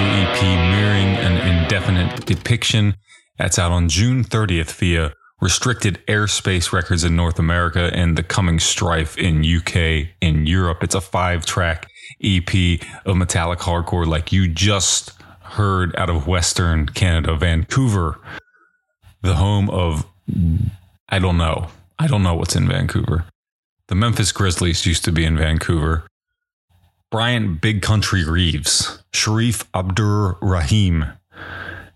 EP, Mirroring an Indefinite Depiction. That's out on June 30th via Restricted Airspace Records in North America and The Coming Strife in UK in Europe. It's a five track EP of metallic hardcore like you just heard out of Western Canada, Vancouver the home of I don't know. I don't know what's in Vancouver. The Memphis Grizzlies used to be in Vancouver. Bryant Big Country Reeves, Shareef Abdur Rahim,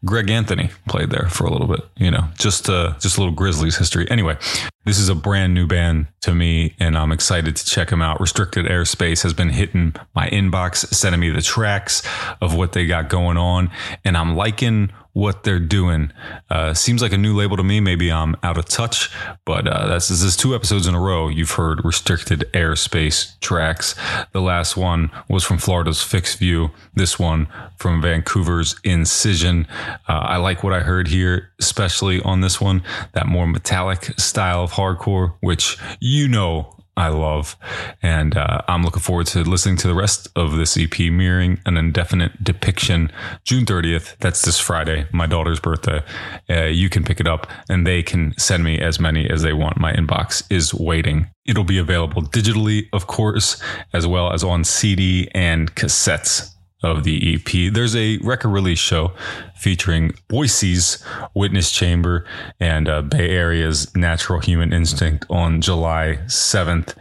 Greg Anthony played there for a little bit. You know, just uh, just a little Grizzlies history. Anyway, this is a brand new band to me, and I'm excited to check them out. Restricted Airspace has been hitting my inbox, sending me the tracks of what they got going on, and I'm liking what they're doing. Uh, seems like a new label to me. Maybe I'm out of touch, but uh, that's this is two episodes in a row. You've heard restricted airspace tracks. The last one was from Florida's Fixed View. This one from Vancouver's Incision. Uh, I like what I heard here, especially on this one. That more metallic style of hardcore, which you know I love. And uh, I'm looking forward to listening to the rest of this EP, Mirroring an Indefinite Depiction, June 30th. That's this Friday, my daughter's birthday. Uh, you can pick it up and they can send me as many as they want. My inbox is waiting. It'll be available digitally, of course, as well as on CD and cassettes of the EP. There's a record release show featuring Boise's Witness Chamber and uh, Bay Area's Natural Human Instinct on July 7th.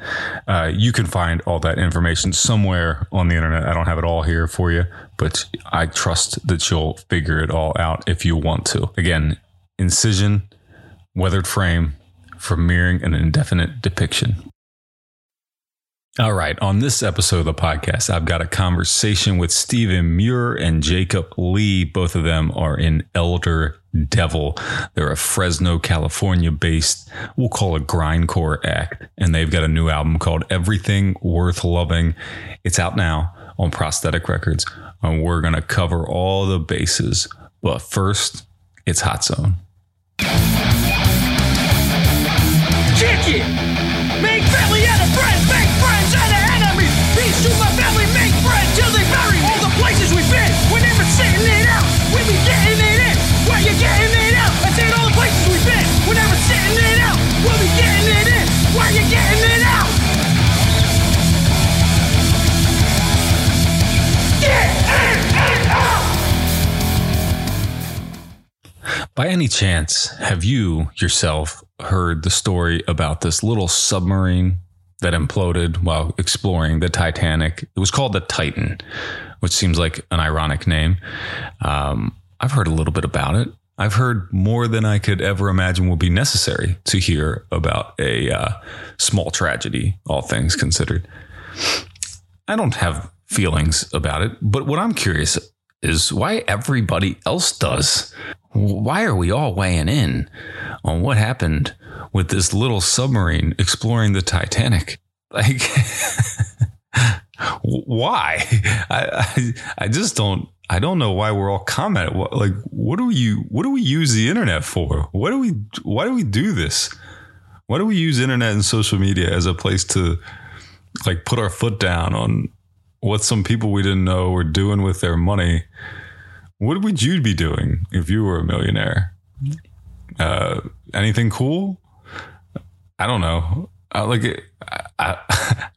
Uh, you can find all that information somewhere on the internet. I don't have it all here for you, but I trust that you'll figure it all out if you want to. Again, Incision, Weathered Frame, for mirroring an indefinite depiction. All right. On this episode of the podcast, I've got a conversation with Stephen Muir and Jacob Lee. Both of them are in Elder Devil. They're a Fresno, California based, we'll call it grindcore act. And they've got a new album called Everything Worth Loving. It's out now on Prosthetic Records. And we're going to cover all the bases. But first, it's Hot Zone. Kick it! By any chance, have you yourself heard the story about this little submarine that imploded while exploring the Titanic? It was called the Titan, which seems like an ironic name. Um, I've heard a little bit about it. I've heard more than I could ever imagine will be necessary to hear about a uh, small tragedy, all things considered. I don't have feelings about it, but what I'm curious is why everybody else does. Why are we all weighing in on what happened with this little submarine exploring the Titanic? Like, why? I, I I just don't. I don't know why we're all commenting. Like, what do we what do we use the internet for? What do we why do we do this? Why do we use internet and social media as a place to like put our foot down on what some people we didn't know were doing with their money? What would you be doing if you were a millionaire? Uh, anything cool? I don't know. I like it. I,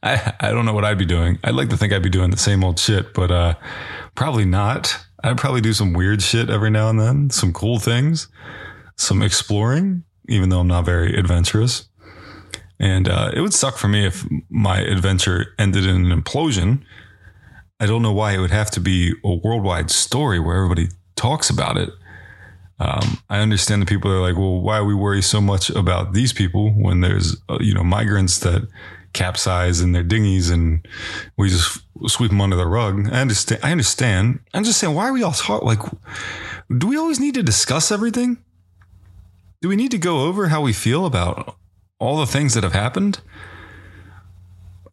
I I don't know what I'd be doing. I'd like to think I'd be doing the same old shit, but uh, probably not. I'd probably do some weird shit every now and then, some cool things, some exploring, even though I'm not very adventurous. And uh, it would suck for me if my adventure ended in an implosion. I don't know why it would have to be a worldwide story where everybody talks about it. Um, I understand that people are like, well, why we worry so much about these people when there's, uh, you know, migrants that capsize in their dinghies and we just sweep them under the rug. I understand. I understand. I'm just saying, why are we all talk like? Do we always need to discuss everything? Do we need to go over how we feel about all the things that have happened?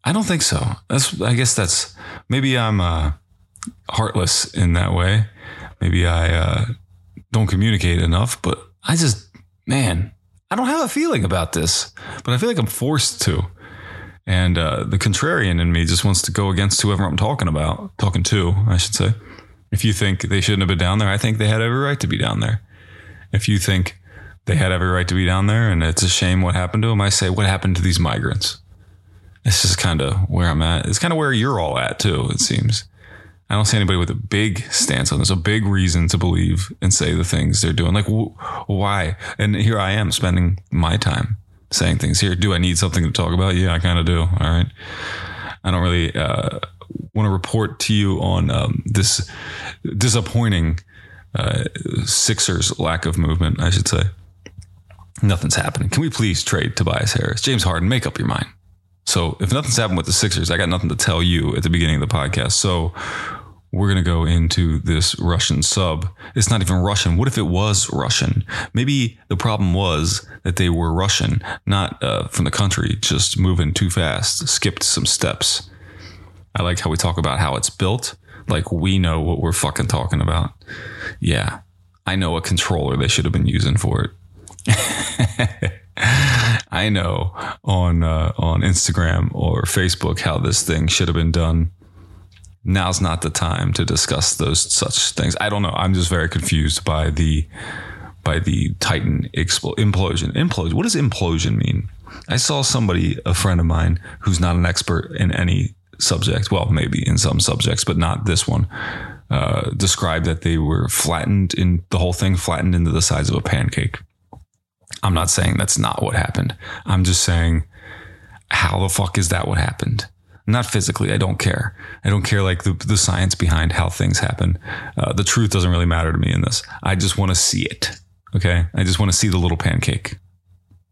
I don't think so. That's. I guess that's maybe I'm uh, heartless in that way. Maybe I uh, don't communicate enough. But I just, man, I don't have a feeling about this. But I feel like I'm forced to. And uh, the contrarian in me just wants to go against whoever I'm talking about, talking to, I should say. If you think they shouldn't have been down there, I think they had every right to be down there. If you think they had every right to be down there and it's a shame what happened to them, I say, what happened to these migrants? It's just kind of where I'm at. It's kind of where you're all at too, it seems. I don't see anybody with a big stance on this, a big reason to believe and say the things they're doing. Like, wh- why? And here I am spending my time saying things here. Do I need something to talk about? Yeah, I kind of do. All right. I don't really uh, want to report to you on um, this disappointing uh, Sixers lack of movement, I should say. Nothing's happening. Can we please trade Tobias Harris? James Harden, make up your mind. So if nothing's happened with the Sixers, I got nothing to tell you at the beginning of the podcast. So we're going to go into this Russian sub. It's not even Russian. What if it was Russian? Maybe the problem was that they were Russian, not uh, from the country, just moving too fast, skipped some steps. I like how we talk about how it's built. Like we know what we're fucking talking about. Yeah. I know a controller they should have been using for it. I know on uh, on Instagram or Facebook how this thing should have been done. Now's not the time to discuss those such things. I don't know. I'm just very confused by the by the Titan expl- implosion. Implosion. What does implosion mean? I saw somebody, a friend of mine, who's not an expert in any subject. Well, maybe in some subjects, but not this one. Uh, described that they were flattened in the whole thing, flattened into the size of a pancake. I'm not saying that's not what happened. I'm just saying, how the fuck is that what happened? Not physically. I don't care. I don't care like the, the science behind how things happen. Uh, the truth doesn't really matter to me in this. I just want to see it. Okay. I just want to see the little pancake.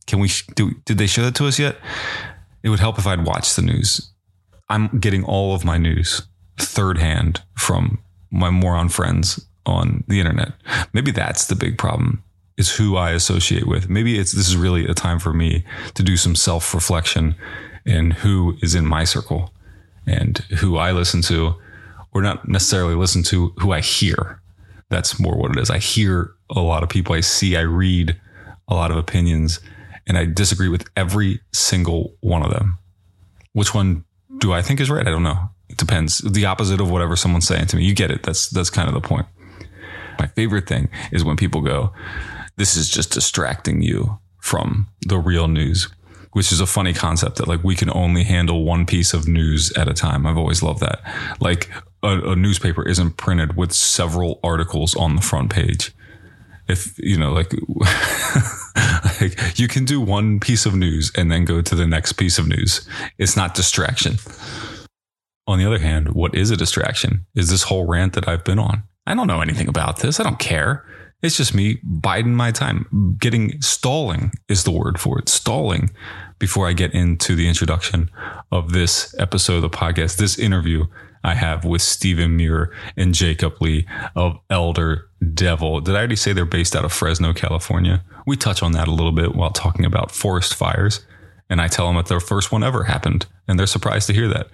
Can we do? Did they show that to us yet? It would help if I'd watched the news. I'm getting all of my news third hand from my moron friends on the internet. Maybe that's the big problem is who I associate with. Maybe it's this is really a time for me to do some self reflection in who is in my circle and who I listen to, or not necessarily listen to, who I hear. That's more what it is. I hear a lot of people, I see, I read a lot of opinions, and I disagree with every single one of them. Which one do I think is right? I don't know. It depends. The opposite of whatever someone's saying to me. You get it. That's that's kind of the point. My favorite thing is when people go, this is just distracting you from the real news, which is a funny concept that like we can only handle one piece of news at a time. I've always loved that. Like a, a newspaper isn't printed with several articles on the front page. If you know, like, like you can do one piece of news and then go to the next piece of news. It's not distraction. On the other hand, what is a distraction is this whole rant that I've been on. I don't know anything about this. I don't care. It's just me biding my time, getting stalling is the word for it. Stalling before I get into the introduction of this episode of the podcast, this interview I have with Stephen Muir and Jacob Lee of Elder Devil. Did I already say they're based out of Fresno, California? We touch on that a little bit while talking about forest fires. And I tell them that their first one ever happened, and they're surprised to hear that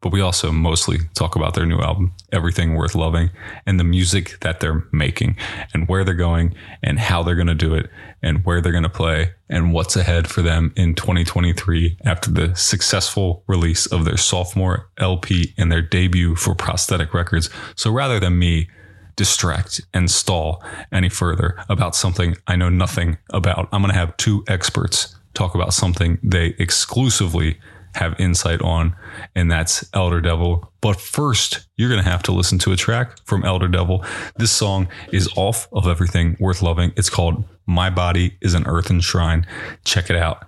but we also mostly talk about their new album, Everything Worth Loving, and the music that they're making and where they're going and how they're going to do it and where they're going to play and what's ahead for them in 2023 after the successful release of their sophomore LP and their debut for Prosthetic Records. So rather than me distract and stall any further about something I know nothing about, I'm going to have two experts talk about something they exclusively have insight on, and that's Elder Devil. But first, you're going to have to listen to a track from Elder Devil. This song is off of Everything Worth Loving. It's called My Body is an Earthen Shrine. Check it out.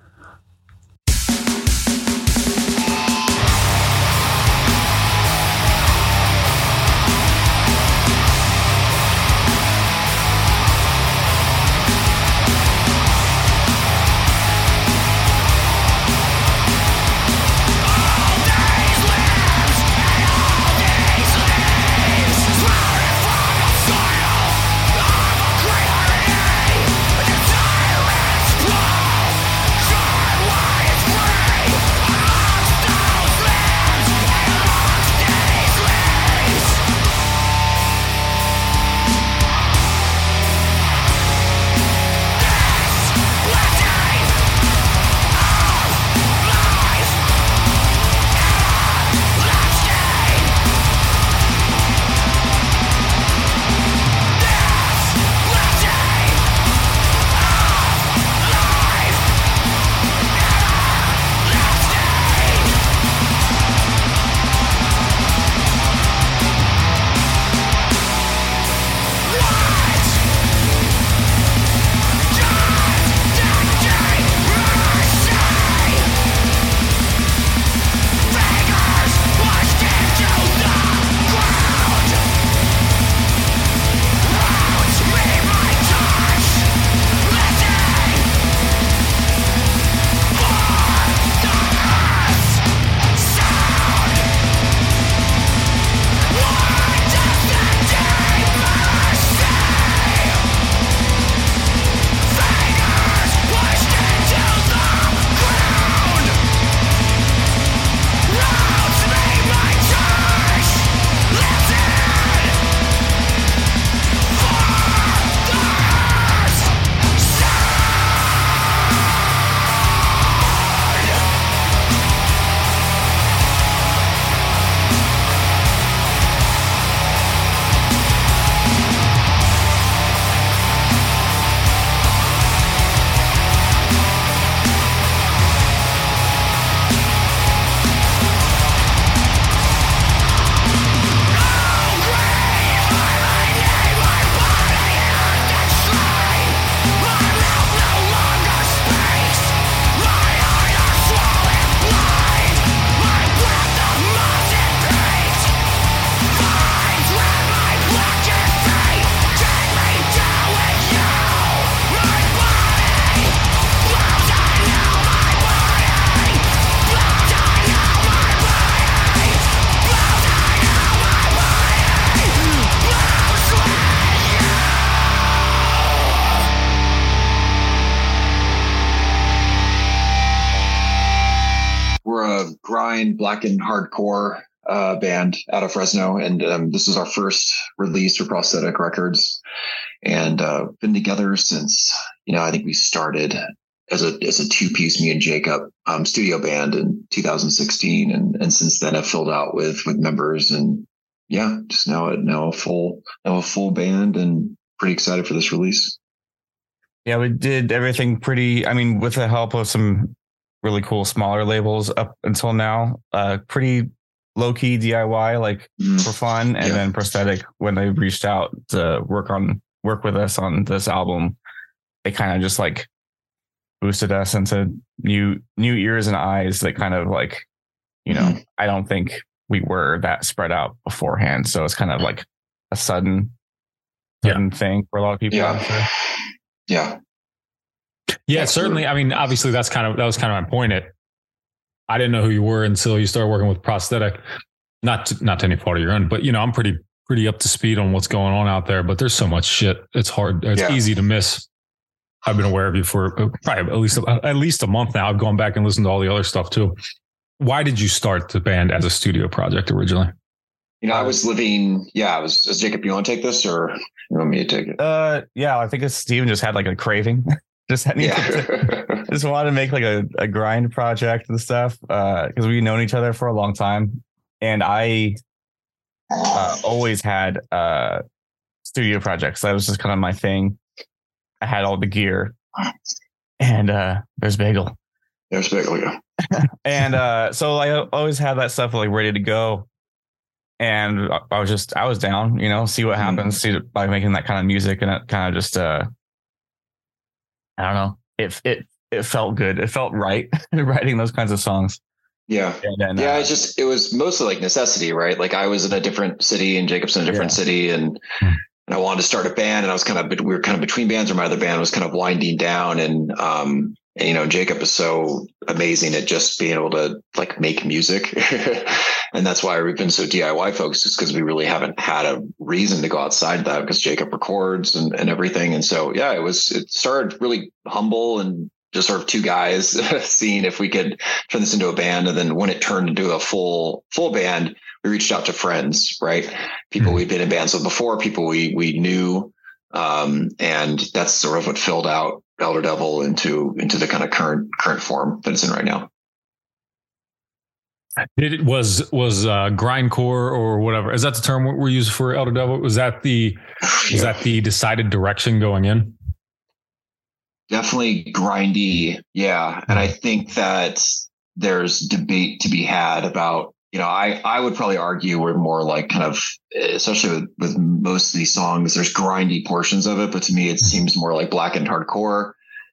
Black and hardcore uh, band out of Fresno, and um, this is our first release for Prosthetic Records, and uh, been together since you know I think we started as a as a two piece, me and Jacob um, studio band in 2016, and and since then I've filled out with with members, and yeah, just now now a full now a full band, and pretty excited for this release. Yeah, we did everything pretty. I mean, with the help of some really cool smaller labels up until now, uh, pretty low key DIY, like Mhm. for fun, and Yeah. then prosthetic when they reached out to work on work with us on this album, they kind of just like boosted us into new new ears and eyes that kind of like, you know, Mhm. I don't think we were that spread out beforehand. So it's kind of like a sudden Yeah. thing for a lot of people. I'm sure. Yeah, yeah, Yeah, Absolutely. certainly. I mean, obviously, that's kind of that was kind of my point. It. I didn't know who you were until you started working with prosthetic. Not to, not to any fault of your own, but you know, I'm pretty pretty up to speed on what's going on out there. But there's so much shit. It's hard. It's Yeah. easy to miss. I've been aware of you for uh, probably at least at least a month now. I've gone back and listened to all the other stuff too. Why did you start the band as a studio project originally? You know, I was living. Yeah, I was. Is Jacob, you want to take this, or you want me to take it? Uh, yeah, I think it's Stephen just had like a craving. just Yeah, just wanted to make like a, a grind project and stuff. Uh, because we've known each other for a long time. And I uh, always had uh studio projects. That was just kind of my thing. I had all the gear. And uh there's Bagel. there's big. Yeah. And uh so I always had that stuff like ready to go. And I- was just I was down, you know, see what Mhm. happens, see by making that kind of music and it kind of just uh I don't know. It it it felt good. It felt right writing those kinds of songs. Yeah. Then Yeah, uh, it's just it was mostly like necessity, right? Like I was in a different city and Jacob's in a different Yeah. city and Hmm. and I wanted to start a band and I was kind of we were kind of between bands or my other band was kind of winding down and um and you know Jacob is so amazing at just being able to like make music. and that's why we've been so DIY focused is because we really haven't had a reason to go outside that because Jacob records and, and everything. And so yeah, it was it started really humble and just sort of two guys seeing if we could turn this into a band. And then when it turned into a full full band, we reached out to friends, right? People Mhm. we'd been in bands with before, people we we knew. Um, and that's sort of what filled out Elder Devil into into the kind of current current form that it's in right now. It was was uh, grindcore or whatever? Is that the term we're using for Elder Devil? Was that the is that the decided direction going in? definitely grindy yeah and i think that there's debate to be had about you know i i would probably argue we're more like kind of especially with, with most of these songs there's grindy portions of it but to me it seems more like black and hardcore.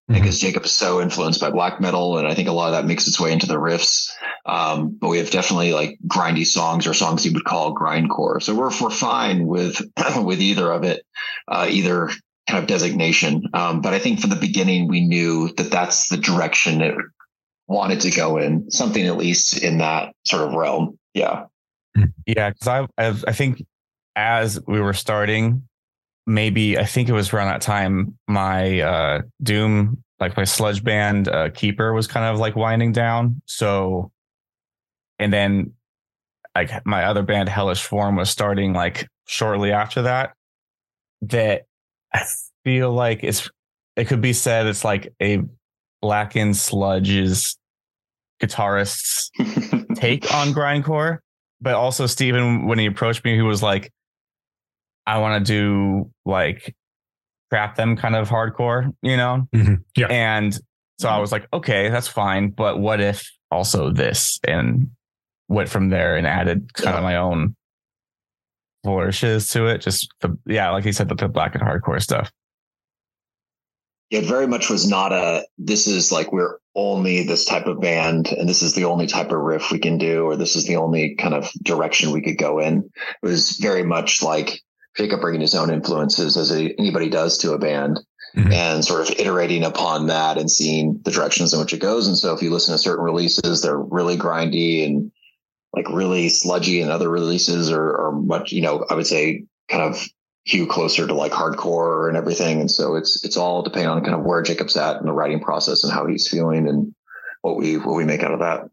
Because jacob is so influenced by black metal and i think a lot of that makes its way into the riffs um, but we have definitely like grindy songs or songs you would call grindcore. So we're, we're fine with with either of it uh, either kind of designation. Um, but I think from the beginning, we knew that that's the direction it wanted to go in, something at least in that sort of realm. Yeah. Yeah, because I, I I think as we were starting, maybe I think it was around that time my uh Doom, like my sludge band uh, Keeper was kind of like winding down. So, and then like my other band Hellish Form was starting like shortly after that. That I feel like it's it could be said it's like a blackened sludge's guitarist's take on grindcore. But also Stephen, when he approached me, he was like, I want to do like trap them kind of hardcore, you know? Mhm. Yeah. And so I was like, okay, that's fine. But what if also this? And went from there and added kind Yeah. of my own flourishes to it. Just the, yeah, like you said, the, the black and hardcore stuff. It very much was not a, this is like, we're only this type of band and this is the only type of riff we can do, or this is the only kind of direction we could go in. It was very much like Jacob bringing his own influences as a, anybody does to a band. Mhm. and sort of iterating upon that and seeing the directions in which it goes. And so if you listen to certain releases, they're really grindy and like really sludgy and other releases are, are much, you know, I would say kind of hue closer to like hardcore and everything. And so it's, it's all depending on kind of where Jacob's at in the writing process and how he's feeling and what we, what we make out of that.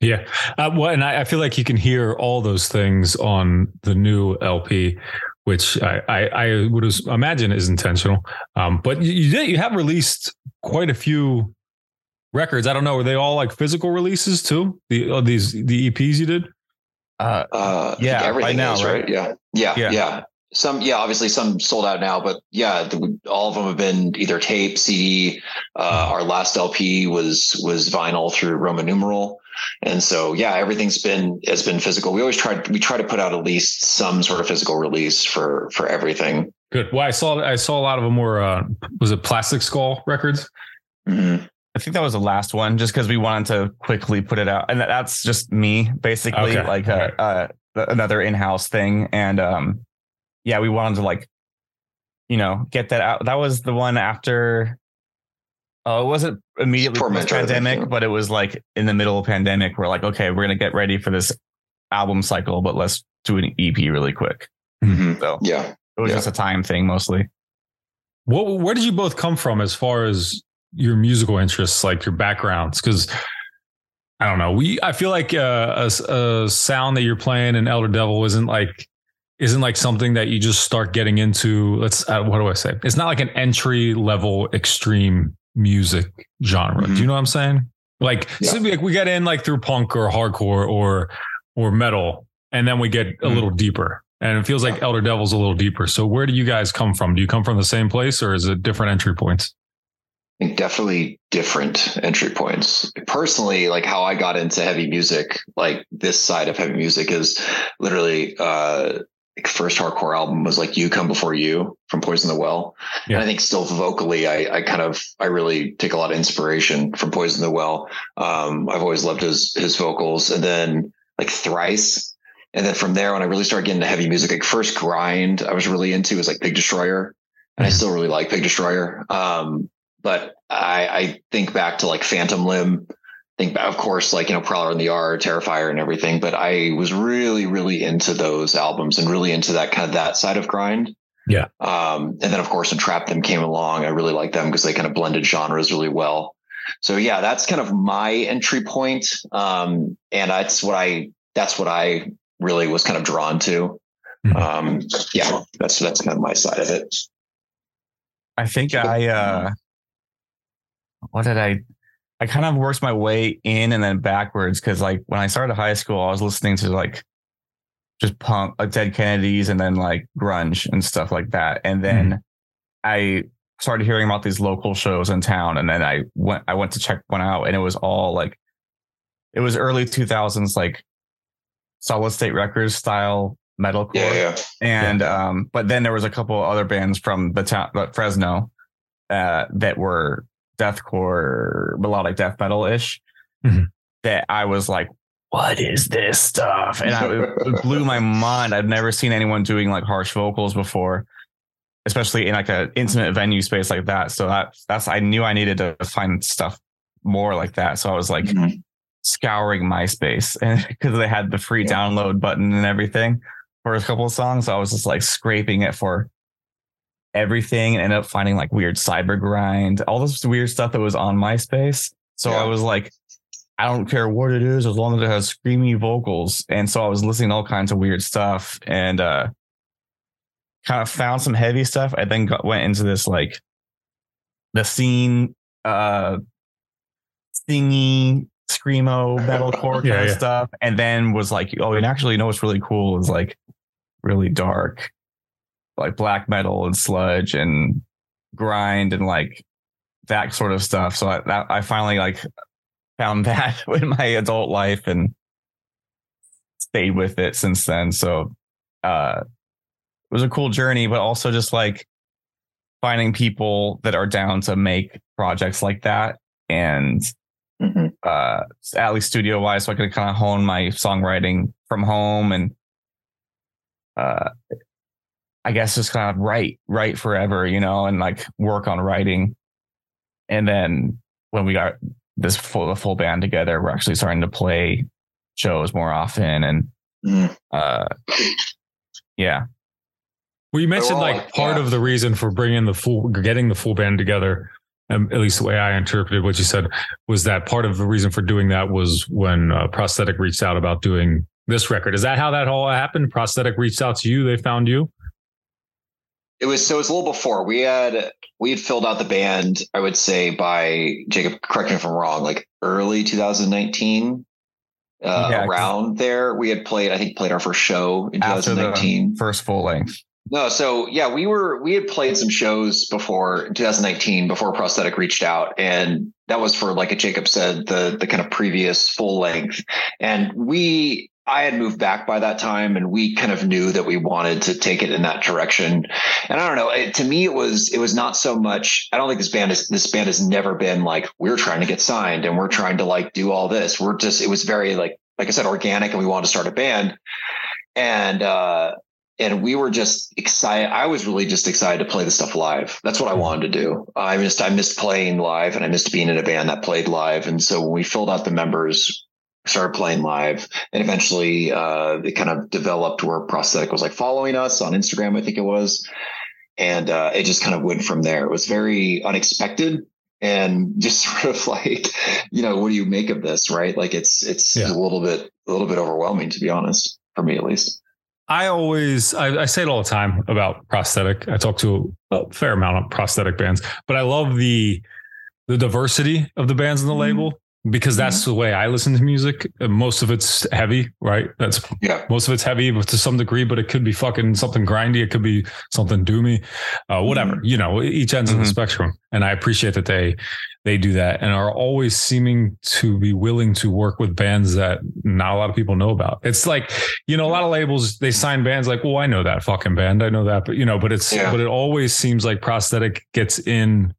Yeah. Uh, well, and I, I, feel like you can hear all those things on the new LP, which I, I, I would imagine is intentional. Um, but you, you did, you have released quite a few records. I don't know. Are they all like physical releases too? The, uh, these, the EPs you did? Uh, uh yeah, everything now, is, right? right? Yeah. yeah. Yeah. Yeah. Some, yeah, obviously some sold out now, but yeah, the, all of them have been either tape, CD. Uh, our last LP was was vinyl through Roman numeral, and so yeah, everything's been has been physical. We always try we try to put out at least some sort of physical release for for everything. Good. Well, I saw I saw a lot of them were uh, was it Plastic Skull Records. Mm-hmm. I think that was the last one, just because we wanted to quickly put it out, and that's just me basically, okay. like a, uh, another in-house thing, and um, yeah, we wanted to like, you know, get that out. That was the one after. Oh, it wasn't immediately post pandemic, but it was like in the middle of pandemic. We're like, okay, we're gonna get ready for this album cycle, but let's do an EP really quick. Mm-hmm. So yeah, it was yeah. just a time thing mostly. What, where did you both come from as far as your musical interests, like your backgrounds? Because I don't know, we I feel like uh, a, a sound that you're playing in Elder Devil isn't like isn't like something that you just start getting into. Let's uh, what do I say? It's not like an entry level extreme music genre. Mm-hmm. Do you know what I'm saying? Like, yeah. so like we get in like through punk or hardcore or or metal, and then we get a mm-hmm. little deeper. And it feels like Elder Devil's a little deeper. So where do you guys come from? Do you come from the same place or is it different entry points? I think definitely different entry points. Personally, like how I got into heavy music, like this side of heavy music is literally uh first hardcore album was like "You Come Before You" from Poison the Well, yeah. and I think still vocally, I, I kind of I really take a lot of inspiration from Poison the Well. Um, I've always loved his his vocals, and then like Thrice, and then from there, when I really started getting into heavy music, like first grind, I was really into was like Pig Destroyer, and I mm-hmm. still really like Pig Destroyer. Um, but I, I think back to like Phantom Limb think, of course, like, you know, Prowler in the Yard, Terrifier and everything, but I was really, really into those albums and really into that kind of that side of grind. Yeah. Um, and then of course, when Trap Them came along, I really liked them because they kind of blended genres really well. So yeah, that's kind of my entry point. Um, and that's what I, that's what I really was kind of drawn to. Mm-hmm. Um, yeah, that's, that's kind of my side of it. I think I, uh, what did I, I kind of worked my way in and then backwards because like when I started high school, I was listening to like just punk, like Dead Kennedys, and then like grunge and stuff like that. And then mm. I started hearing about these local shows in town, and then I went I went to check one out, and it was all like it was early two thousands like solid state records style metalcore. Yeah, yeah. And yeah. um, but then there was a couple other bands from the town, but Fresno, uh, that were deathcore, melodic death metal ish, mm-hmm. that I was like, what is this stuff? And I, it blew my mind. I've never seen anyone doing like harsh vocals before, especially in like an intimate venue space like that. So that that's I knew I needed to find stuff more like that. So I was like mm-hmm. scouring MySpace and because they had the free yeah. download button and everything for a couple of songs. So I was just like scraping it for everything and ended up finding like weird cyber grind, all this weird stuff that was on MySpace. So yeah. I was like, I don't care what it is as long as it has screamy vocals. And so I was listening to all kinds of weird stuff and uh kind of found some heavy stuff. I then got, went into this like the scene uh thingy screamo metalcore yeah, kind of yeah. stuff and then was like oh and actually you know what's really cool is like really dark like black metal and sludge and grind and like that sort of stuff. So I, that, I finally like found that in my adult life and stayed with it since then. So, uh, it was a cool journey, but also just like finding people that are down to make projects like that and mm-hmm. uh at least studio wise so i could kind of hone my songwriting from home and uh I guess just kind of write, write forever, you know, and like work on writing. And then when we got this full the full band together, we're actually starting to play shows more often and mm. uh yeah. Well, you mentioned like part yeah. of the reason for bringing the full getting the full band together um, at least the way I interpreted what you said, was that part of the reason for doing that was when uh, Prosthetic reached out about doing this record. Is that how that all happened? Prosthetic reached out to you, they found you. It was so it was a little before we had we had filled out the band. I would say by Jacob. Correct me if I'm wrong. Like early 2019, uh, Yeah, around there, we had played. I think played our first show in After 2019. the first full length. No, so yeah, we were we had played some shows before in 2019 before Prosthetic reached out, and that was for like a Jacob said the the kind of previous full length, and we I had moved back by that time, and we kind of knew that we wanted to take it in that direction, and I don't know. It, to me, it was it was not so much. I don't think this band is this band has never been like we're trying to get signed and we're trying to like do all this. We're just it was very like like I said organic, and we wanted to start a band, and. uh and we were just excited. I was really just excited to play the stuff live. That's what I wanted to do. I missed I missed playing live, and I missed being in a band that played live. And so when we filled out the members, started playing live, and eventually uh, it kind of developed where prosthetic was like following us on Instagram. I think it was, and uh, it just kind of went from there. It was very unexpected. And just sort of like, you know, what do you make of this, right? Like it's it's Yeah. a little bit a little bit overwhelming, to be honest, for me at least. I always I, I say it all the time about prosthetic. I talk to a fair amount of prosthetic bands, but I love the the diversity of the bands in the Mhm. label because that's the way I listen to music. Uh, Most of it's heavy, right? That's Yeah. most of it's heavy but to some degree, but it could be fucking something grindy. It could be something doomy, uh, whatever. You know, each ends of the Mhm. spectrum, and I appreciate that they they do that and are always seeming to be willing to work with bands that not a lot of people know about. It's like you know, a lot of labels they sign bands like, well, I know that fucking band, I know that, but you know, but it's Yeah. but it always seems like prosthetic gets in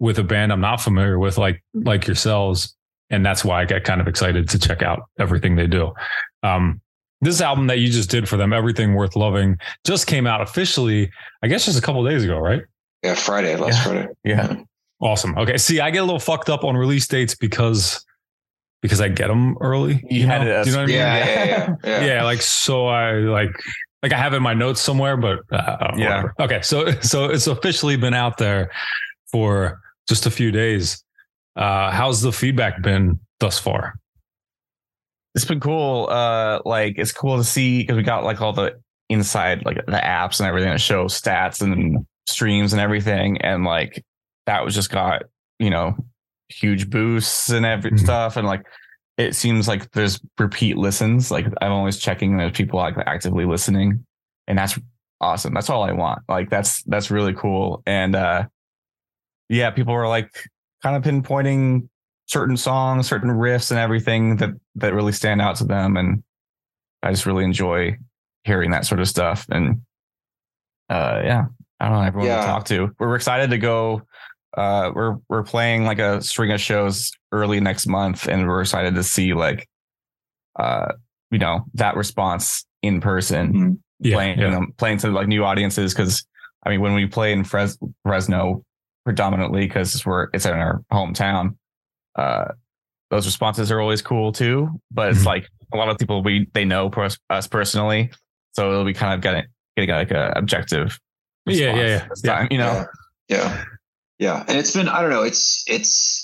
with a band I'm not familiar with, like like yourselves, and that's why I get kind of excited to check out everything they do. Um, this album that you just did for them, Everything Worth Loving, just came out officially, I guess just a couple days ago, right? Yeah, Friday, last Yeah. Friday. Yeah. Awesome. Okay. See, I get a little fucked up on release dates because because I get them early. You had know? it as- you know what I mean? Yeah, yeah, yeah, yeah. yeah. like so I like like I have it in my notes somewhere, but uh, Yeah. whatever. Okay, so so it's officially been out there for just a few days. Uh, how's the feedback been thus far? it's been cool. Uh, like it's cool to see because we got like all the inside, like the apps and everything that show stats and streams and everything, and like that was just got you know huge boosts and every Mhm. stuff, and like it seems like there's repeat listens. Like I'm always checking and there's people like actively listening, and that's awesome. That's all I want. Like that's that's really cool, and uh, yeah, people were like kind of pinpointing certain songs, certain riffs, and everything that that really stand out to them, and I just really enjoy hearing that sort of stuff. And uh, yeah, I don't know everyone Yeah. to talk to. We're excited to go. Uh, we're we're playing like a string of shows early next month, and we're excited to see like, uh, you know, that response in person Mhm. Yeah, playing yeah. you know, playing to like new audiences because I mean when we play in Fres- Fresno predominantly because we're it's in our hometown uh those responses are always cool too but it's Mhm. like a lot of people we they know pers- us personally so it'll be kind of getting getting like a objective Yeah, yeah, yeah, this yeah. time, you know yeah, yeah, yeah. And it's been I don't know. It's it's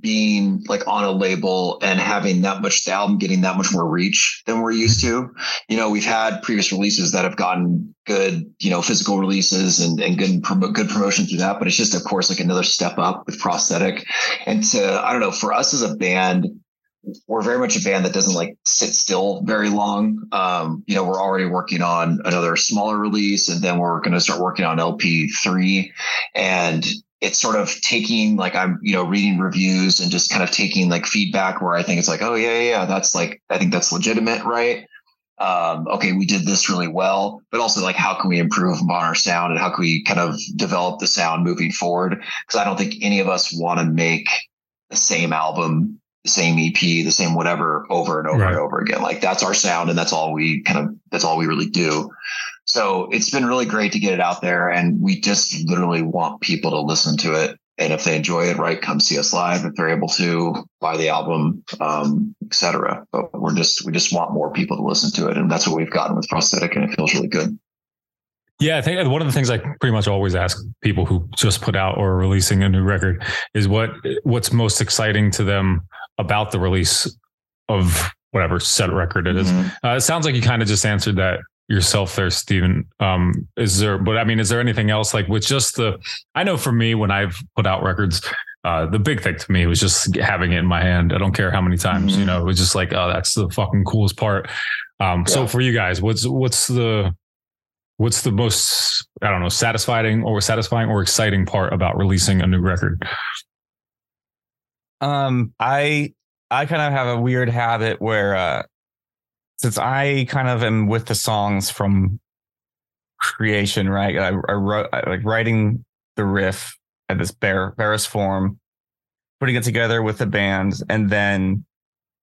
being like on a label and having that much the album getting that much more reach than we're used to. You know, we've had previous releases that have gotten good, you know, physical releases and, and good good promotion through that. But it's just, of course, like another step up with prosthetic. And to I don't know, for us as a band, we're very much a band that doesn't like sit still very long. Um, you know, we're already working on another smaller release, and then we're going to start working on LP three, and it's sort of taking like I'm, you know, reading reviews and just kind of taking like feedback where I think it's like, oh yeah, yeah, that's like I think that's legitimate, right? Um, okay, we did this really well, but also like how can we improve on our sound and how can we kind of develop the sound moving forward? Because I don't think any of us want to make the same album the same EP, the same whatever over and over right. and over again. Like that's our sound and that's all we kind of that's all we really do. So it's been really great to get it out there and we just literally want people to listen to it. And if they enjoy it, right, come see us live. If they're able to buy the album, um, etc. But we're just we just want more people to listen to it, and that's what we've gotten with prosthetic, and it feels really good. Yeah, I think one of the things I pretty much always ask people who just put out or are releasing a new record is what what's most exciting to them about the release of whatever set record it is. Mm-hmm. Uh, it sounds like you kind of just answered that yourself there, Stephen. Um, is there, but I mean, is there anything else like with just the, I know for me, when I've put out records, uh, the big thing to me was just having it in my hand. I don't care how many times, mm-hmm. you know, it was just like, oh, that's the fucking coolest part. Um, yeah. so for you guys, what's, what's the, what's the most, I don't know, satisfying or satisfying or exciting part about releasing a new record? Um, I I kind of have a weird habit where uh since I kind of am with the songs from creation, right? I, I wrote I, like writing the riff at this bare barest form, putting it together with the band, and then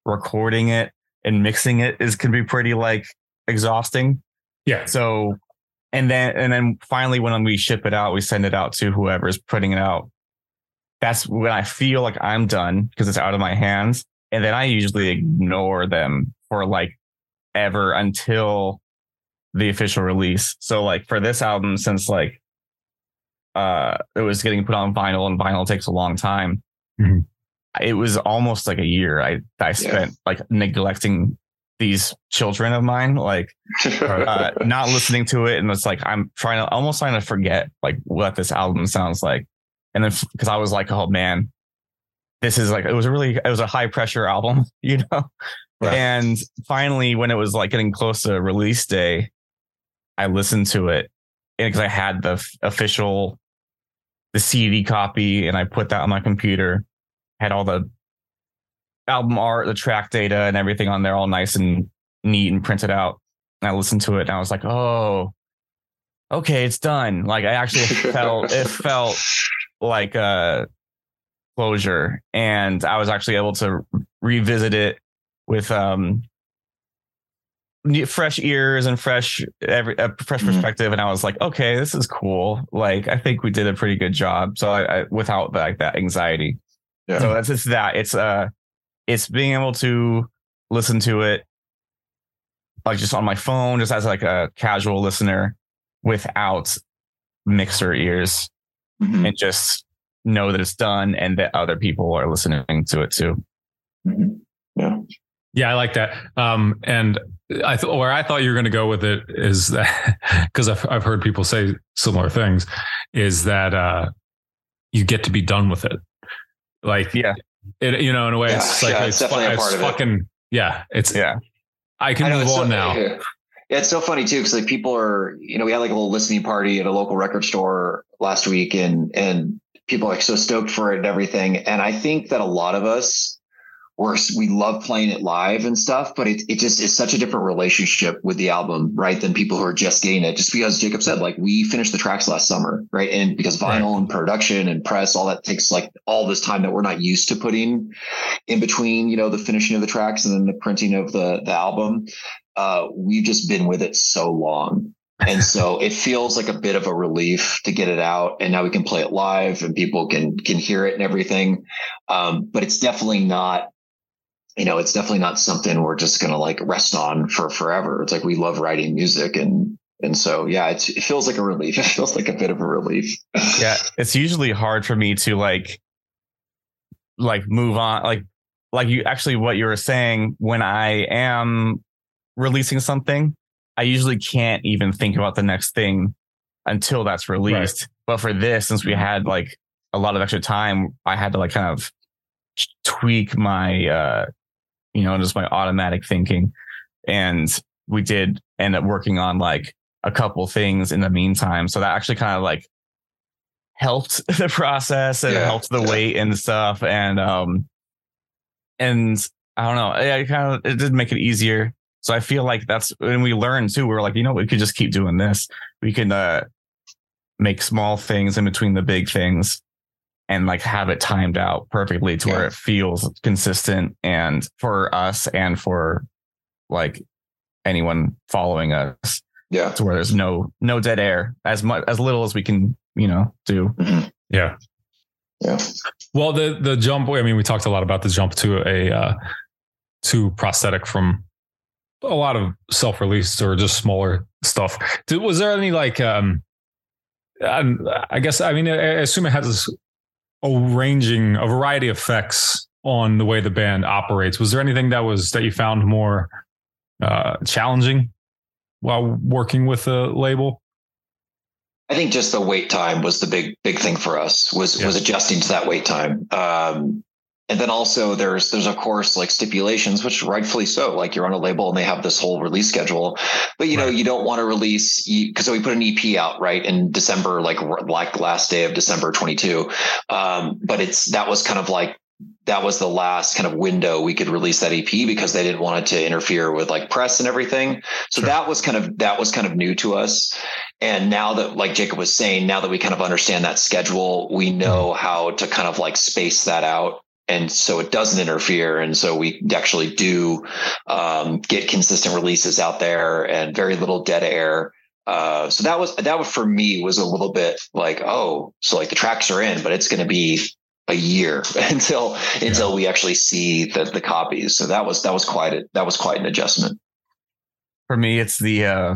recording it and mixing it is can be pretty like exhausting. Yeah. So and then and then finally when we ship it out, we send it out to whoever's putting it out that's when I feel like I'm done because it's out of my hands. And then I usually ignore them for like ever until the official release. So like for this album, since like uh it was getting put on vinyl and vinyl takes a long time. Mm-hmm. It was almost like a year I I spent yeah. like neglecting these children of mine, like uh, not listening to it, and it's like I'm trying to almost trying to forget like what this album sounds like. And then because I was like, oh man, this is like it was a really it was a high pressure album, you know. Right. And finally, when it was like getting close to release day, I listened to it because I had the f- official the CD copy, and I put that on my computer. Had all the album art, the track data, and everything on there, all nice and neat and printed out. And I listened to it, and I was like, oh, okay, it's done. Like I actually felt it felt like a closure and I was actually able to revisit it with um fresh ears and fresh every a fresh mm-hmm. perspective and I was like okay this is cool like I think we did a pretty good job so I, I without like that anxiety yeah. so that's just that it's uh it's being able to listen to it like just on my phone just as like a casual listener without mixer ears mm-hmm. and just know that it's done and that other people are listening to it too. Mm-hmm. Yeah. Yeah, I like that. Um, and I thought where I thought you were going to go with it is that because I've I've heard people say similar things, is that uh, you get to be done with it. Like, yeah, it you know in a way yeah, it's like yeah, it's, it's, it's fucking it. yeah, it's yeah. I can I know, move on so, now. Yeah. Yeah, it's so funny too because like people are, you know, we had like a little listening party at a local record store last week, and and people are like so stoked for it and everything. And I think that a lot of us we're, we love playing it live and stuff, but it, it just is such a different relationship with the album, right? Than people who are just getting it. Just because Jacob said, like, we finished the tracks last summer, right? And because vinyl right. and production and press, all that takes like all this time that we're not used to putting in between, you know, the finishing of the tracks and then the printing of the, the album. Uh, we've just been with it so long and so it feels like a bit of a relief to get it out and now we can play it live and people can can hear it and everything um, but it's definitely not you know it's definitely not something we're just going to like rest on for forever it's like we love writing music and and so yeah it feels like a relief it feels like a bit of a relief yeah it's usually hard for me to like like move on like like you actually what you were saying when I am releasing something, I usually can't even think about the next thing until that's released. Right. But for this, since we had like a lot of extra time, I had to like kind of tweak my uh you know, just my automatic thinking. And we did end up working on like a couple things in the meantime. So that actually kind of like helped the process and yeah. helped the weight and stuff. And um and I don't know, it, kind of it did make it easier. So I feel like that's when we learned too. we are like, you know, we could just keep doing this. We can uh, make small things in between the big things and like have it timed out perfectly to yeah. where it feels consistent and for us and for like anyone following us. Yeah. To where there's no no dead air as much as little as we can, you know, do. Mm-hmm. Yeah. Yeah. Well, the the jump. I mean, we talked a lot about the jump to a uh, to prosthetic from a lot of self released or just smaller stuff. Did, was there any like? um I guess I mean I assume it has a ranging a variety of effects on the way the band operates. Was there anything that was that you found more uh, challenging while working with a label? I think just the wait time was the big big thing for us was yeah. was adjusting to that wait time. Um, and then also there's there's of course like stipulations, which rightfully so. Like you're on a label and they have this whole release schedule, but you know you don't want to release because so we put an EP out right in December, like like last day of December 22. Um, but it's that was kind of like that was the last kind of window we could release that EP because they didn't want it to interfere with like press and everything. So sure. that was kind of that was kind of new to us. And now that like Jacob was saying, now that we kind of understand that schedule, we know mm-hmm. how to kind of like space that out and so it doesn't interfere. And so we actually do um, get consistent releases out there and very little dead air. Uh, so that was that was for me was a little bit like oh so like the tracks are in but it's going to be a year until yeah. until we actually see the the copies so that was that was quite a, that was quite an adjustment for me it's the uh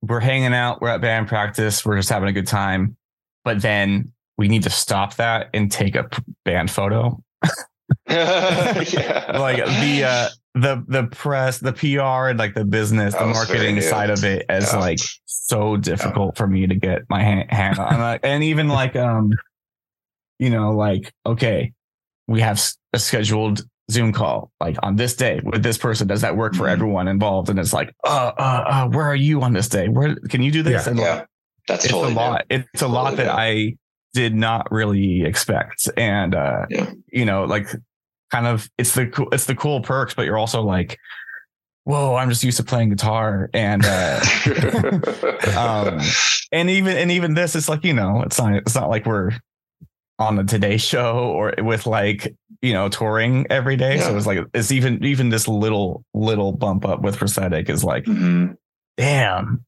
we're hanging out we're at band practice we're just having a good time but then we need to stop that and take a band photo. yeah. like the uh the the press, the PR and like the business, the marketing side of it is yeah. like so difficult yeah. for me to get my hand, hand on. and even like um you know, like, okay, we have a scheduled Zoom call like on this day with this person. Does that work for mm-hmm. everyone involved? And it's like, uh, uh, uh, where are you on this day? Where can you do this? Yeah, and yeah. That's it's totally a lot. New. It's a lot that I did not really expect. And, uh, yeah. you know, like kind of, it's the cool, it's the cool perks, but you're also like, whoa, I'm just used to playing guitar. And, uh, um, and even, and even this, it's like, you know, it's not, it's not like we're on the Today Show or with like, you know, touring every day. Yeah. So it's like, it's even, even this little, little bump up with prosthetic is like, mm-hmm. damn,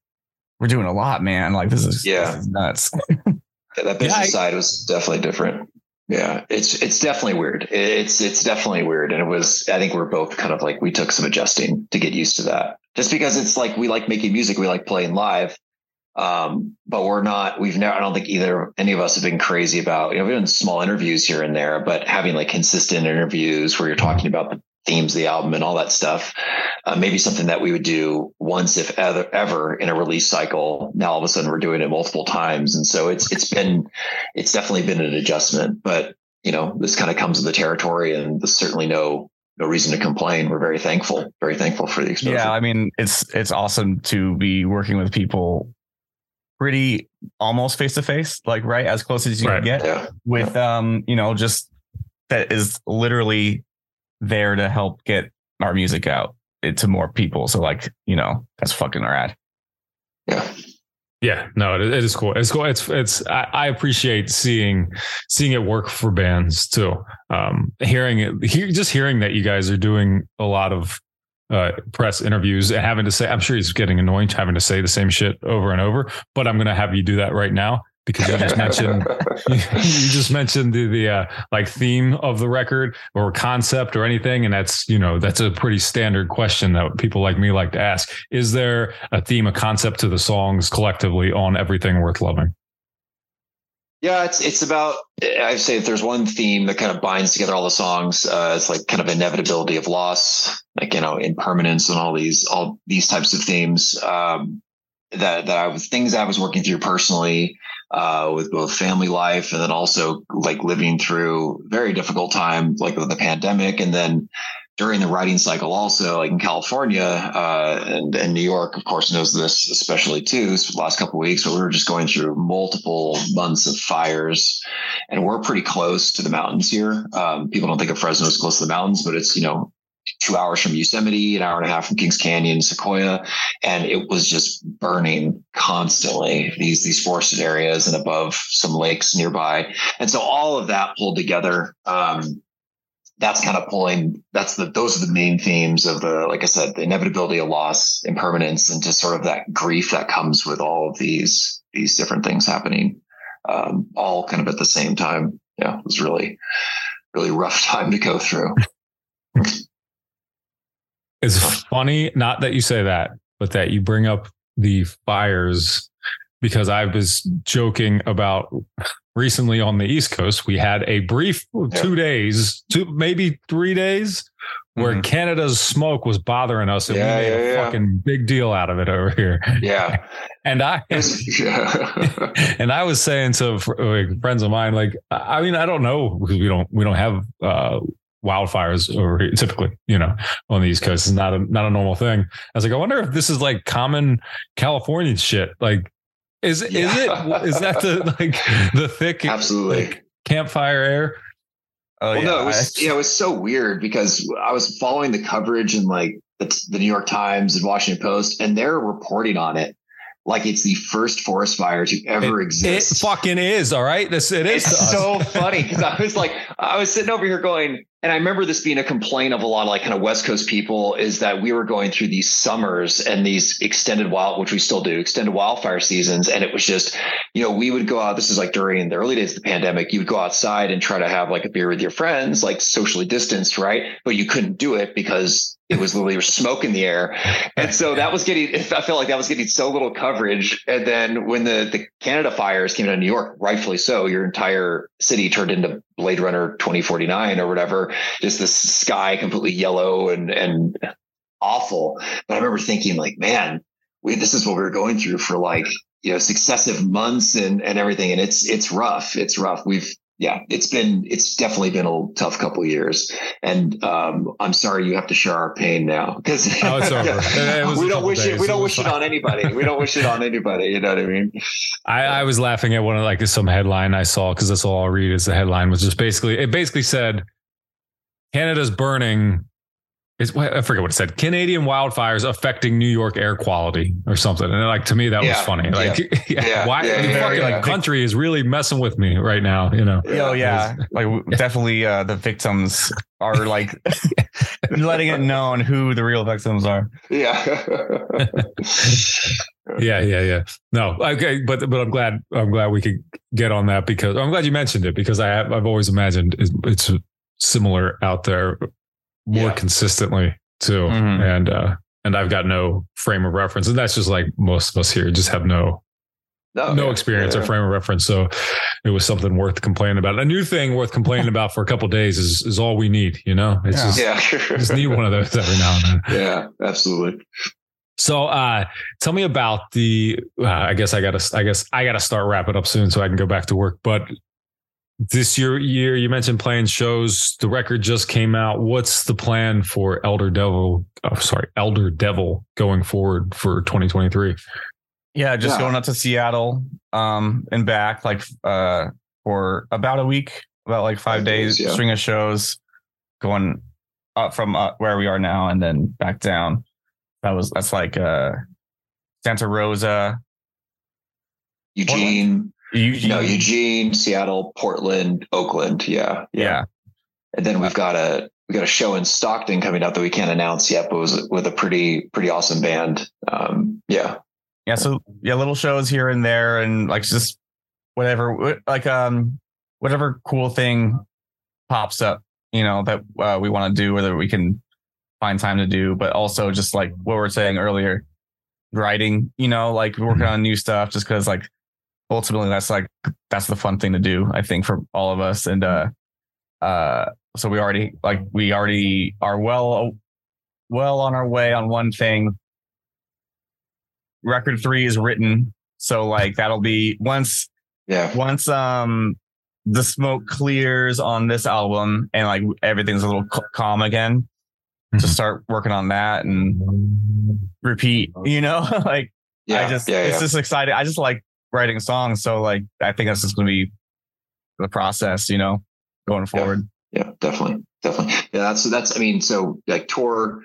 we're doing a lot, man. Like this is, yeah. This is nuts. That business yeah, I, side was definitely different. Yeah, it's it's definitely weird. It's it's definitely weird, and it was. I think we're both kind of like we took some adjusting to get used to that. Just because it's like we like making music, we like playing live, um, but we're not. We've never. I don't think either any of us have been crazy about. You know, we've done small interviews here and there, but having like consistent interviews where you're talking about the themes of the album and all that stuff. Uh, maybe something that we would do once, if ever, ever in a release cycle. Now all of a sudden we're doing it multiple times, and so it's it's been it's definitely been an adjustment. But you know, this kind of comes with the territory, and there's certainly no no reason to complain. We're very thankful, very thankful for the exposure. Yeah, I mean, it's it's awesome to be working with people pretty almost face to face, like right as close as you right. can get yeah. with yeah. um, you know, just that is literally there to help get our music out to more people. So like, you know, that's fucking rad. Yeah. Yeah, no, it, it is cool. It's cool. It's it's. I, I, appreciate seeing seeing it work for bands too. Um, hearing it, he, just hearing that you guys are doing a lot of uh, press interviews and having to say, I'm sure he's getting annoying having to say the same shit over and over. But I'm going to have you do that right now because you just mentioned you just mentioned the the uh, like theme of the record or concept or anything, and that's you know that's a pretty standard question that people like me like to ask. Is there a theme, a concept to the songs collectively on everything worth loving? Yeah, it's it's about. I say if there's one theme that kind of binds together all the songs, uh, it's like kind of inevitability of loss, like you know, impermanence, and all these all these types of themes. Um, that that I was things I was working through personally uh, with both family life and then also like living through very difficult time, like with the pandemic, and then during the writing cycle also like in california uh, and, and new york of course knows this especially too so last couple weeks but we were just going through multiple months of fires and we're pretty close to the mountains here. Um, people don't think of fresno as close to the mountains but it's you know two hours from yosemite an hour and a half from kings canyon sequoia and it was just burning constantly these these forested areas and above some lakes nearby. And so all of that pulled together um, that's kind of pulling that's the those are the main themes of the like i said the inevitability of loss impermanence and just sort of that grief that comes with all of these these different things happening um, all kind of at the same time. Yeah it was really really rough time to go through it's funny not that you say that but that you bring up the fires because I was joking about recently on the East Coast, we had a brief two days, two maybe three days, where mm-hmm. Canada's smoke was bothering us, and yeah, we made yeah, a yeah. fucking big deal out of it over here. Yeah, and I and I was saying to like, friends of mine, like, I mean, I don't know because we don't we don't have. uh wildfires over here typically you know on the east coast is not a not a normal thing i was like i wonder if this is like common californian shit like is yeah. is it is that the like the thick absolutely like, campfire air? Oh well, yeah. no, it was yeah, it was so weird because I was following the coverage in like the, the New York Times and Washington Post, and they're reporting on it like it's the first forest fire to ever it, exist. It fucking is. All right. This it is. It's so funny because I was like, I was sitting over here going, and I remember this being a complaint of a lot of like kind of West Coast people is that we were going through these summers and these extended wild, which we still do, extended wildfire seasons. And it was just, you know, we would go out. This is like during the early days of the pandemic. You would go outside and try to have like a beer with your friends, like socially distanced, right? But you couldn't do it because it was literally smoke in the air. And so that was getting, I felt like that was getting so little coverage. And then when the, the Canada fires came of New York, rightfully so, your entire city turned into Blade Runner 2049 or whatever, just the sky completely yellow and, and awful. But I remember thinking like, man, we, this is what we were going through for like, you know, successive months and, and everything. And it's, it's rough. It's rough. We've, yeah, it's been it's definitely been a tough couple years, and um, I'm sorry you have to share our pain now because oh. It we don't wish days. it. We don't wish it on anybody. We don't wish it on anybody. You know what I mean? I, I was laughing at one of like some headline I saw because that's all I'll read is the headline was just basically it basically said Canada's burning it's, I forget what it said. Canadian wildfires affecting New York air quality or something. And like to me, that yeah. was funny. Like, yeah. yeah. why yeah, the fucking like country is really messing with me right now? You know? Oh yeah, like definitely uh, the victims are like letting it known who the real victims are. Yeah. yeah, yeah, yeah. No, okay, but but I'm glad I'm glad we could get on that because I'm glad you mentioned it because I have, I've always imagined it's similar out there more yeah. consistently too. Mm-hmm. And uh and I've got no frame of reference. And that's just like most of us here just have no no, no experience yeah. or frame of reference. So it was something worth complaining about. A new thing worth complaining about for a couple days is is all we need, you know? It's yeah. just, yeah. just need one of those every now and then. Yeah, absolutely. So uh tell me about the uh, I guess I gotta I guess I gotta start wrapping up soon so I can go back to work. But this year year you mentioned playing shows. The record just came out. What's the plan for elder devil oh, sorry elder devil going forward for 2023 yeah just yeah. going out to seattle um and back like uh for about a week about like five, five days, days yeah. string of shows going up from uh, where we are now and then back down. That was that's like uh santa rosa. Eugene Eugene. No, Eugene, Seattle, Portland, Oakland. Yeah, yeah. yeah. And then we've got a we got a show in Stockton coming up that we can't announce yet, but was with a pretty pretty awesome band. Um, yeah. Yeah. So yeah, little shows here and there, and like just whatever, like um, whatever cool thing pops up, you know, that uh, we want to do, whether we can find time to do, but also just like what we are saying earlier, writing, you know, like working mm-hmm. on new stuff, just because like ultimately that's like that's the fun thing to do i think for all of us and uh uh so we already like we already are well well on our way on one thing record three is written so like that'll be once Yeah. once um the smoke clears on this album and like everything's a little calm again to Mhm. start working on that and repeat you know like Yeah. I just yeah, it's yeah. just exciting. I just like writing songs. So like I think that's just gonna be the process, you know, going forward. yeah, definitely, definitely. Yeah, that's that's. I mean, so like tour,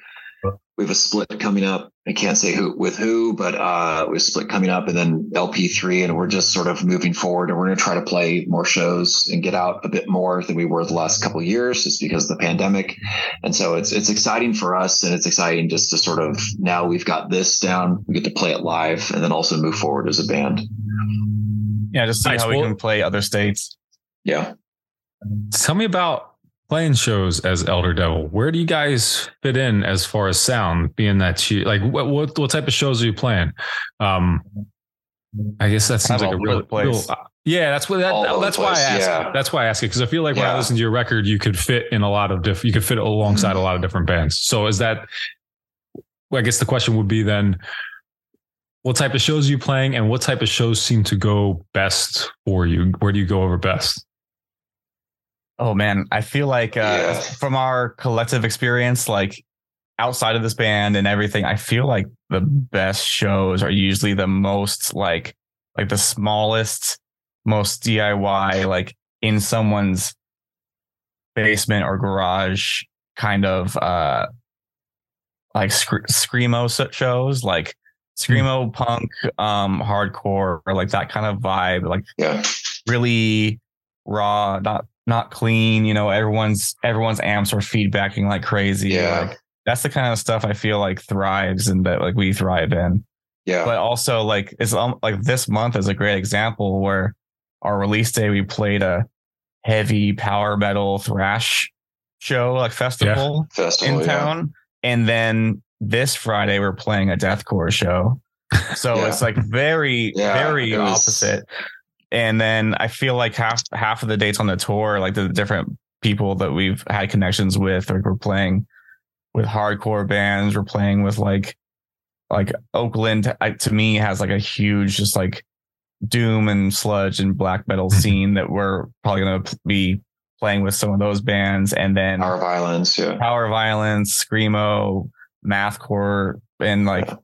we have a split coming up. I can't say who with who, but uh, we have a split coming up, and then LP three, and we're just sort of moving forward, and we're going to try to play more shows and get out a bit more than we were the last couple of years, just because of the pandemic. And so it's it's exciting for us, and it's exciting just to sort of now we've got this down, we get to play it live, and then also move forward as a band. Yeah, just see Nice. how we Well- can play other states. Yeah. Tell me about playing shows as Elder Devil. Where do you guys fit in as far as sound? Being that you like, what what, what type of shows are you playing? Um, I guess that seems like a real, place. real- yeah. That's what that, that's why I ask. yeah. That's why I ask it because I feel like when I listen to your record, you could fit in a lot of different. You could fit alongside Mm-hmm. a lot of different bands. So is that? I guess the question would be then. What type of shows are you playing, and what type of shows seem to go best for you? Where do you go over best? Oh man, I feel like uh, Yeah. from our collective experience, like outside of this band and everything, I feel like the best shows are usually the most like like the smallest, most DIY, like in someone's basement or garage kind of uh like sc- screamo shows like screamo punk um hardcore or like that kind of vibe like Yeah. really raw, not not clean. You know, everyone's everyone's amps are feedbacking like crazy. Yeah. Like that's the kind of stuff I feel like thrives and that like we thrive in. Yeah. But also like it's um, like this month is a great example where our release day we played a heavy power metal thrash show like festival Festival. in yeah. town. And then this Friday we're playing a deathcore show. So Yeah. it's like very, Yeah, very opposite. And then I feel like half half of the dates on the tour, like the different people that we've had connections with, like we're playing with hardcore bands, we're playing with like like Oakland I, to me has like a huge just like doom and sludge and black metal Mm-hmm. scene that we're probably gonna be playing with some of those bands and then Power violence. Yeah. power violence, screamo, mathcore, and like, Yeah.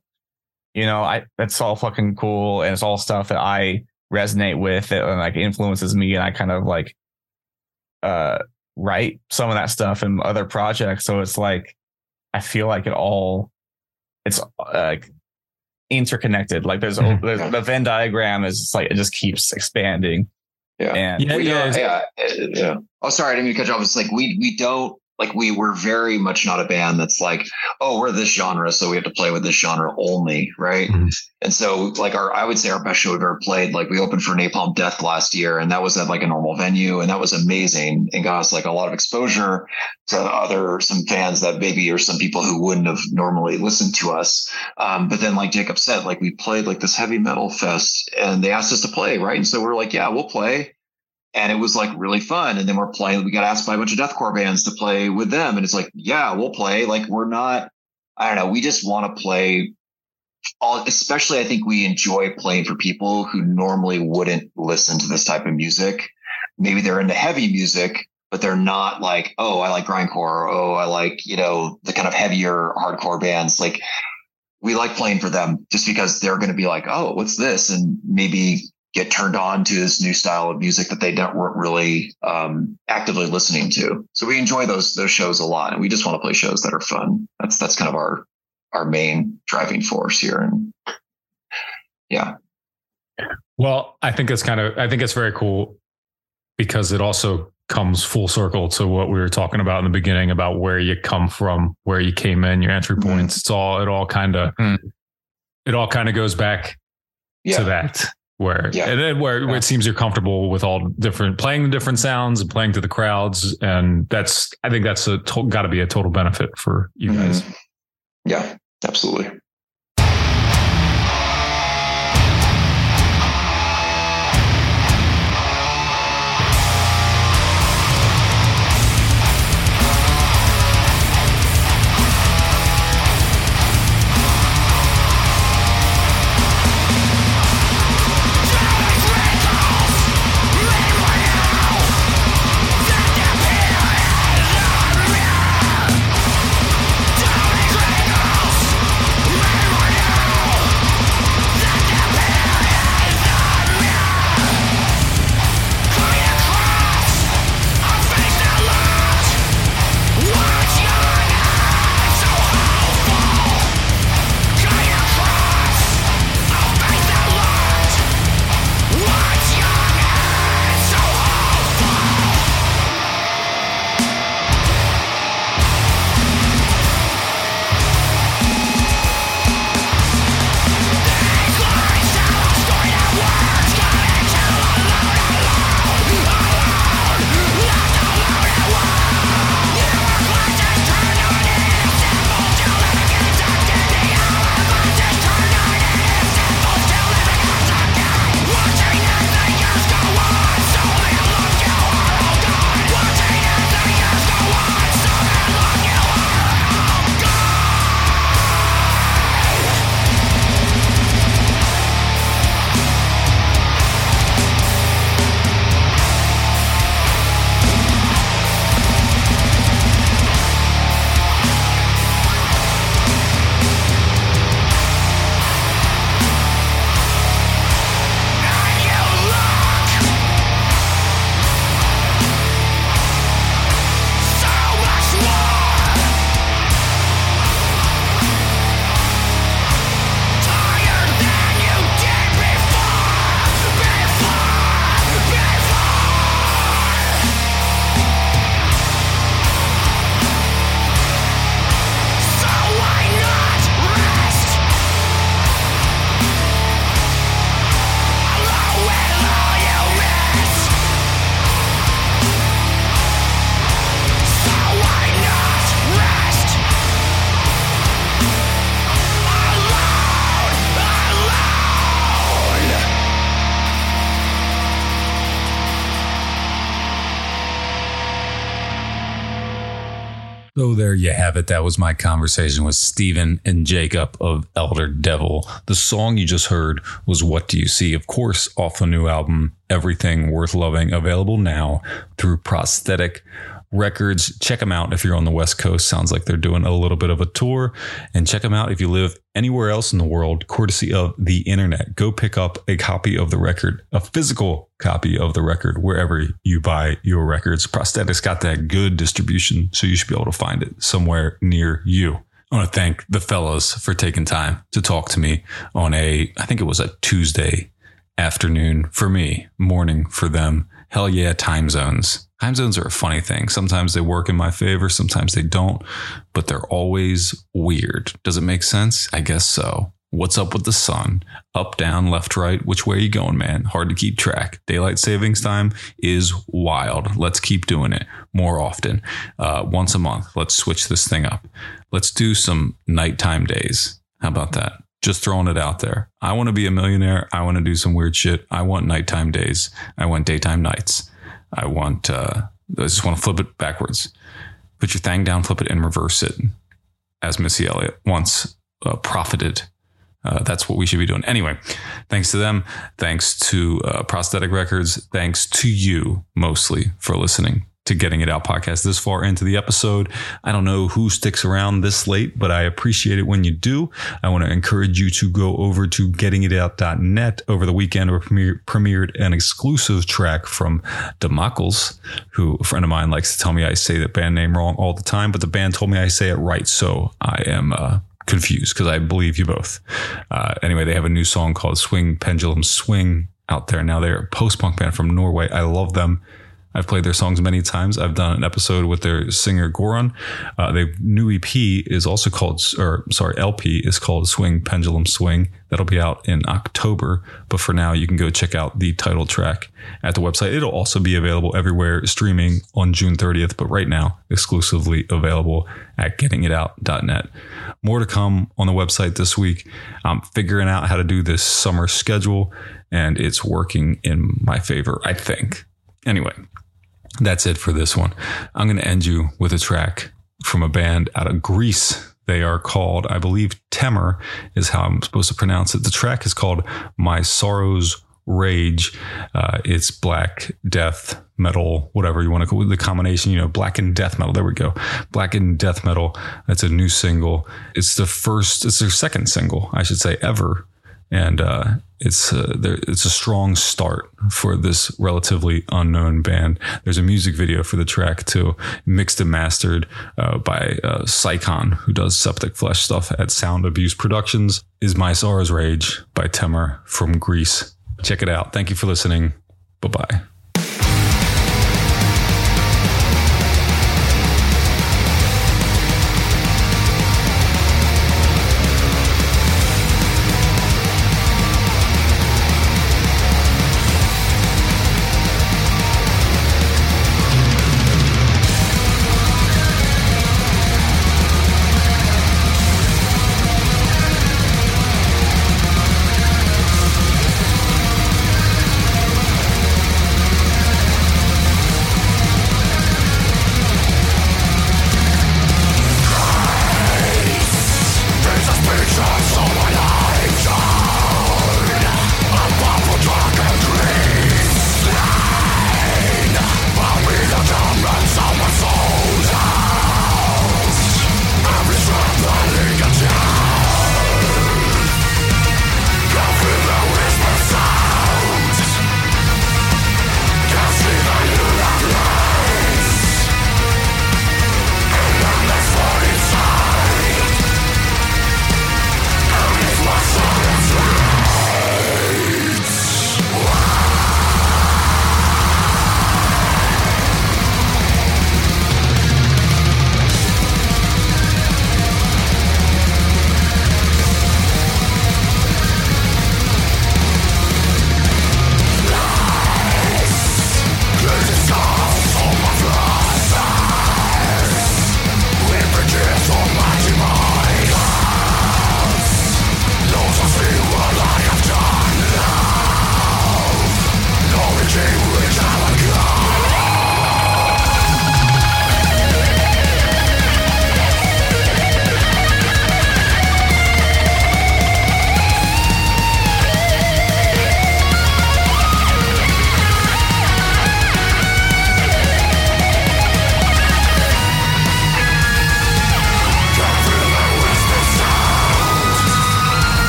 you know, I that's all fucking cool, and it's all stuff that I resonate with it and like influences me, and I kind of like uh write some of that stuff in other projects. So it's like I feel like it all it's uh, like interconnected. Like there's, Mhm. there's the Venn diagram is just like it just keeps expanding. Yeah. And Yeah, we yeah, don't, it's- yeah, uh, yeah. Oh, sorry, I didn't mean to cut you off. It's like we we don't like we were very much not a band that's like, oh, we're this genre, so we have to play with this genre only, right? Mhm. And so, like our, I would say our best show we've ever played. Like we opened for Napalm Death last year, and that was at like a normal venue, and that was amazing, and got us like a lot of exposure to other some fans that maybe or some people who wouldn't have normally listened to us. Um, but then, like Jacob said, like we played like this heavy metal fest, and they asked us to play, right? And so we're like, yeah, we'll play and it was like really fun. And then we're playing. We got asked by a bunch of deathcore bands to play with them, and it's like, yeah, we'll play. Like we're not. I don't know. We just want to play. All, especially, I think we enjoy playing for people who normally wouldn't listen to this type of music. Maybe they're into heavy music, but they're not like, oh, I like grindcore. Or, oh, I like you know the kind of heavier hardcore bands. Like we like playing for them just because they're going to be like, oh, what's this? And maybe get turned on to this new style of music that they don't, weren't really um, actively listening to. So we enjoy those those shows a lot, and we just want to play shows that are fun. That's that's kind of our our main driving force here. And yeah, Well, I think it's kind of I think it's very cool because it also comes full circle to what we were talking about in the beginning about where you come from, where you came in, your entry Mhm. points. It's all it all kind of Mhm. it all kind of goes back yeah, to that where Yeah. and then where, where it seems you're comfortable with all different playing the different sounds and playing to the crowds and that's I think that's a got to be a total benefit for you guys. Mhm. yeah, absolutely. There you have it. That was my conversation with Stephen and Jacob of Elder Devil. The song you just heard was What Do You See? Of course, off the new album, Everything Worth Loving, available now through Prosthetic Records. Check them out if you're on the West Coast. Sounds like they're doing a little bit of a tour. And check them out if you live anywhere else in the world, courtesy of the internet. Go pick up a copy of the record, a physical copy of the record, wherever you buy your records. Prosthetics got that good distribution, so you should be able to find it somewhere near you. I want to thank the fellows for taking time to talk to me on a, I think it was a Tuesday afternoon for me, morning for them. Hell yeah, time zones. Time zones are a funny thing. Sometimes they work in my favor, sometimes they don't, but they're always weird. Does it make sense? I guess so. What's up with the sun? Up, down, left, right. Which way are you going, man? Hard to keep track. Daylight savings time is wild. Let's keep doing it more often. Uh, once a month. Let's switch this thing up. Let's do some nighttime days. How about that? Just throwing it out there. I want to be a millionaire. I want to do some weird shit. I want nighttime days. I want daytime nights. I want, uh, I just want to flip it backwards. Put your thing down, flip it, and reverse it, as Missy Elliott once uh, profited. Uh, that's what we should be doing. Anyway, thanks to them. Thanks to uh, Prosthetic Records. Thanks to you mostly for listening to Getting It Out podcast this far into the episode. I don't know who sticks around this late, but I appreciate it when you do. I want to encourage you to go over to gettingitout.net over the weekend. We premiere, premiered an exclusive track from Demokles, who a friend of mine likes to tell me I say that band name wrong all the time, but the band told me I say it right. So I am, uh, confused because I believe you both. Uh, anyway, they have a new song called Swing Pendulum Swing out there now. They're a post punk band from Norway. I love them. I've played their songs many times. I've done an episode with their singer Goron. Uh, their new EP is also called, or sorry, LP is called Swing Pendulum Swing. That'll be out in October. But for now, you can go check out the title track at the website. It'll also be available everywhere streaming on June 30th, but right now, exclusively available at gettingitout.net. More to come on the website this week. I'm figuring out how to do this summer schedule, and it's working in my favor, I think. Anyway, that's it for this one. I'm going to end you with a track from a band out of Greece. They are called, I believe, Temor is how I'm supposed to pronounce it. The track is called My Sorrow's Rage. Uh, it's black death metal, whatever you want to call it, the combination, you know, black and death metal. There we go. Black and death metal. That's a new single. It's the first, it's their second single, I should say, ever and uh, it's uh, there, it's a strong start for this relatively unknown band. There's a music video for the track too, mixed and mastered uh, by uh, who does Septic Flesh stuff at Sound Abuse Productions. Is My Sorrow's Rage by Temor from Greece. Check it out. Thank you for listening. Bye bye.